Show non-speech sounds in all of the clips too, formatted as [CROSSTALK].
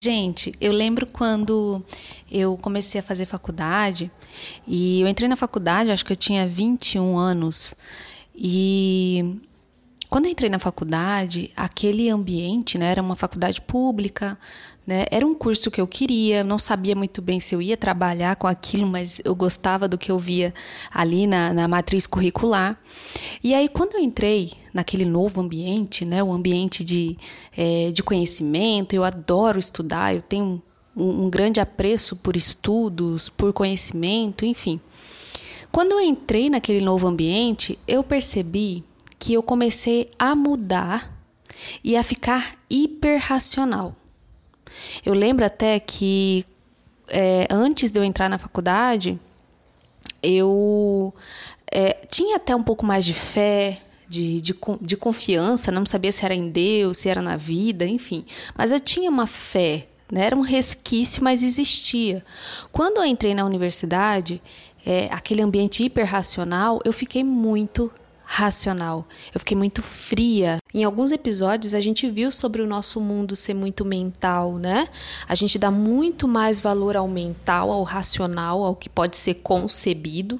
Gente, eu lembro quando eu comecei a fazer faculdade e eu entrei na faculdade, acho que eu tinha 21 anos. E quando eu entrei na faculdade, aquele ambiente, né, era uma faculdade pública, né, era um curso que eu queria, não sabia muito bem se eu ia trabalhar com aquilo, mas eu gostava do que eu via ali na, na matriz curricular. E aí, quando eu entrei naquele novo ambiente, né, o ambiente de, é, de conhecimento, eu adoro estudar, eu tenho um, um grande apreço por estudos, por conhecimento, enfim. Quando eu entrei naquele novo ambiente, eu percebi que eu comecei a mudar e a ficar hiperracional. Eu lembro até que é, antes de eu entrar na faculdade, eu é, tinha até um pouco mais de fé, de, de, de, confiança, não sabia se era em Deus, se era na vida, enfim. Mas eu tinha uma fé, né? era um resquício, mas existia. Quando eu entrei na universidade, é, aquele ambiente hiperracional, eu fiquei muito racional. Eu fiquei muito fria. Em alguns episódios a gente viu sobre o nosso mundo ser muito mental, né? A gente dá muito mais valor ao mental, ao racional, ao que pode ser concebido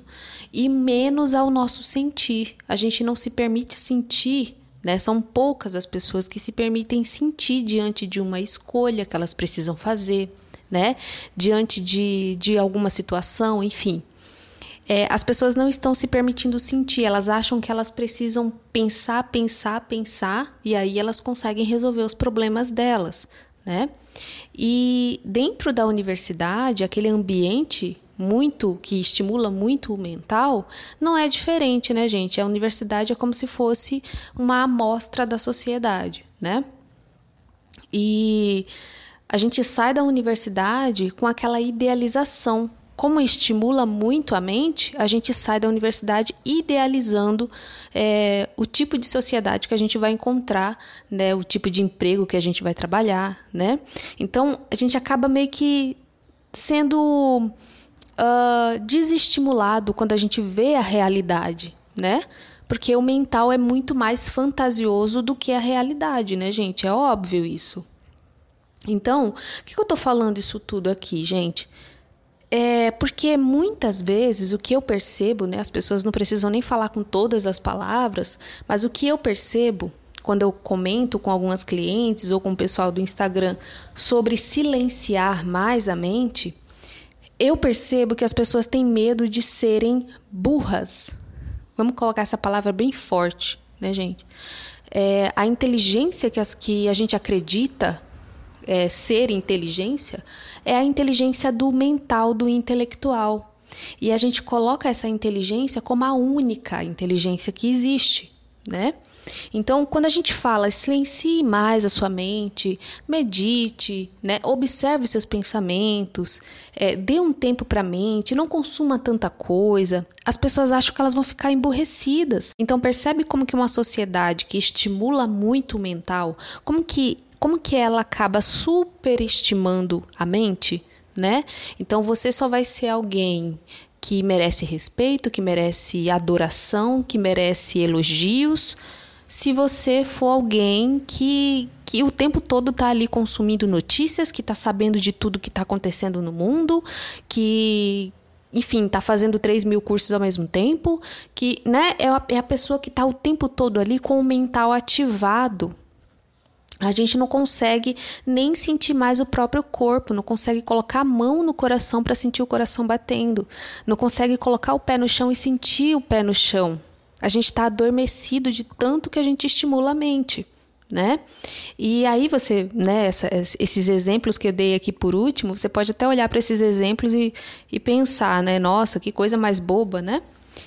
e menos ao nosso sentir. A gente não se permite sentir né? São poucas as pessoas que se permitem sentir diante de uma escolha que elas precisam fazer, né? Diante de, de alguma situação, enfim é, as pessoas não estão se permitindo sentir, elas acham que elas precisam pensar, pensar, pensar, e aí elas conseguem resolver os problemas delas, né? E dentro da universidade, aquele ambiente muito que estimula muito o mental, não é diferente, né, gente? A universidade é como se fosse uma amostra da sociedade, né? E a gente sai da universidade com aquela idealização como estimula muito a mente, a gente sai da universidade idealizando é, o tipo de sociedade que a gente vai encontrar, né, o tipo de emprego que a gente vai trabalhar, né? Então a gente acaba meio que sendo uh, desestimulado quando a gente vê a realidade, né? Porque o mental é muito mais fantasioso do que a realidade, né, gente? É óbvio isso. Então, o que, que eu tô falando isso tudo aqui, gente? É porque muitas vezes o que eu percebo, né, as pessoas não precisam nem falar com todas as palavras, mas o que eu percebo quando eu comento com algumas clientes ou com o pessoal do Instagram sobre silenciar mais a mente, eu percebo que as pessoas têm medo de serem burras. Vamos colocar essa palavra bem forte, né, gente? É, a inteligência que, as, que a gente acredita é, ser inteligência é a inteligência do mental, do intelectual. E a gente coloca essa inteligência como a única inteligência que existe, né? Então, quando a gente fala silencie mais a sua mente, medite, né? observe seus pensamentos, é, dê um tempo para a mente, não consuma tanta coisa, as pessoas acham que elas vão ficar emborrecidas. Então, percebe como que uma sociedade que estimula muito o mental, como que como que ela acaba superestimando a mente, né? Então você só vai ser alguém que merece respeito, que merece adoração, que merece elogios, se você for alguém que, que o tempo todo está ali consumindo notícias, que está sabendo de tudo que está acontecendo no mundo, que, enfim, está fazendo 3 mil cursos ao mesmo tempo, que né, é, a, é a pessoa que está o tempo todo ali com o mental ativado, a gente não consegue nem sentir mais o próprio corpo, não consegue colocar a mão no coração para sentir o coração batendo, não consegue colocar o pé no chão e sentir o pé no chão. A gente está adormecido de tanto que a gente estimula a mente. Né? E aí você, né, essa, esses exemplos que eu dei aqui por último, você pode até olhar para esses exemplos e, e pensar, né, nossa, que coisa mais boba, né?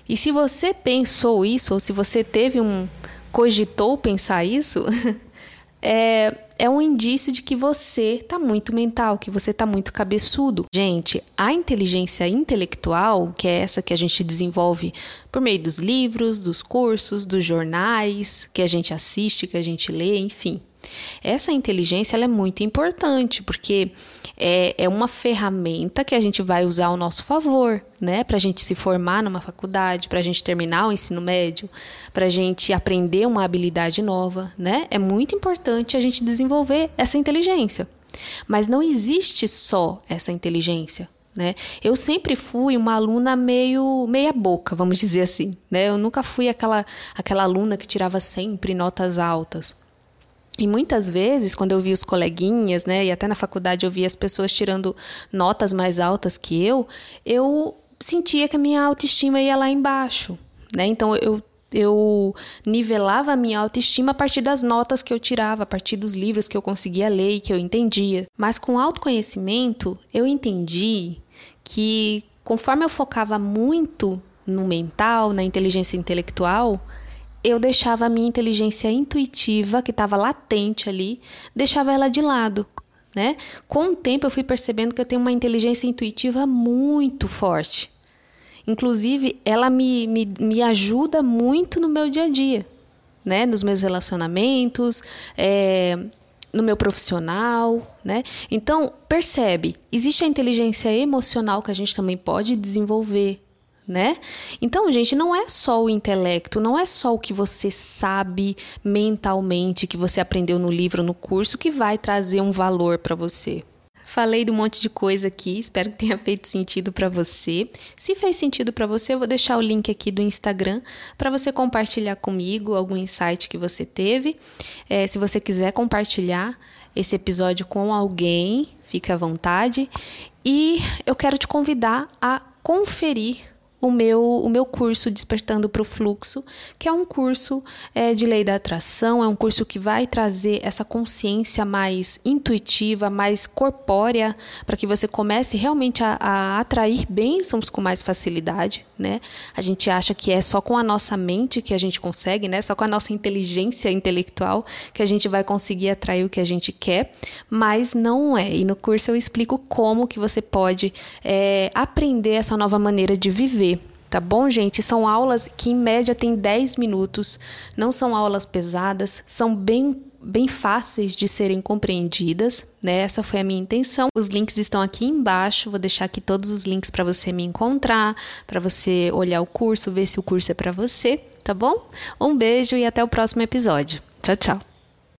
E se você pensou isso, ou se você teve um cogitou pensar isso, [LAUGHS] é, é um indício de que você está muito mental, que você está muito cabeçudo. Gente, a inteligência intelectual, que é essa que a gente desenvolve por meio dos livros, dos cursos, dos jornais, que a gente assiste, que a gente lê, enfim. Essa inteligência é muito importante, porque é, é uma ferramenta que a gente vai usar ao nosso favor, né? Para a gente se formar numa faculdade, para a gente terminar o ensino médio, para a gente aprender uma habilidade nova, né? É muito importante a gente desenvolver essa inteligência. Mas não existe só essa inteligência. Né? Eu sempre fui uma aluna meio meia boca, vamos dizer assim. Né? Eu nunca fui aquela, aquela aluna que tirava sempre notas altas. E muitas vezes, quando eu vi os coleguinhas, né, e até na faculdade eu via as pessoas tirando notas mais altas que eu, eu sentia que a minha autoestima ia lá embaixo, né? Então eu eu nivelava a minha autoestima a partir das notas que eu tirava, a partir dos livros que eu conseguia ler e que eu entendia. Mas com autoconhecimento, eu entendi que conforme eu focava muito no mental, na inteligência intelectual, eu deixava a minha inteligência intuitiva, que estava latente ali, deixava ela de lado. Né? Com o tempo eu fui percebendo que eu tenho uma inteligência intuitiva muito forte. Inclusive, ela me, me, me ajuda muito no meu dia a dia, né? Nos meus relacionamentos, é, no meu profissional, né? Então, percebe, existe a inteligência emocional que a gente também pode desenvolver, né? Então, gente, não é só o intelecto, não é só o que você sabe mentalmente, que você aprendeu no livro, no curso, que vai trazer um valor para você. Falei de um monte de coisa aqui, espero que tenha [LAUGHS] feito sentido para você. Se fez sentido para você, eu vou deixar o link aqui do Instagram para você compartilhar comigo algum insight que você teve. É, se você quiser compartilhar esse episódio com alguém, fique à vontade. E eu quero te convidar a conferir o meu, o meu curso Despertando para o Fluxo, que é um curso é, de lei da atração, é um curso que vai trazer essa consciência mais intuitiva, mais corpórea, para que você comece realmente a, a, atrair bênçãos com mais facilidade. Né? A gente acha que é só com a nossa mente que a gente consegue, né? só com a nossa inteligência intelectual que a gente vai conseguir atrair o que a gente quer, mas não é. E no curso eu explico como que você pode é, aprender essa nova maneira de viver Tá bom, gente? São aulas que em média tem 10 minutos, não são aulas pesadas, são bem bem fáceis de serem compreendidas, né? Essa foi a minha intenção. Os links estão aqui embaixo, vou deixar aqui todos os links para você me encontrar, para você olhar o curso, ver se o curso é para você, tá bom? Um beijo e até o próximo episódio. Tchau, tchau.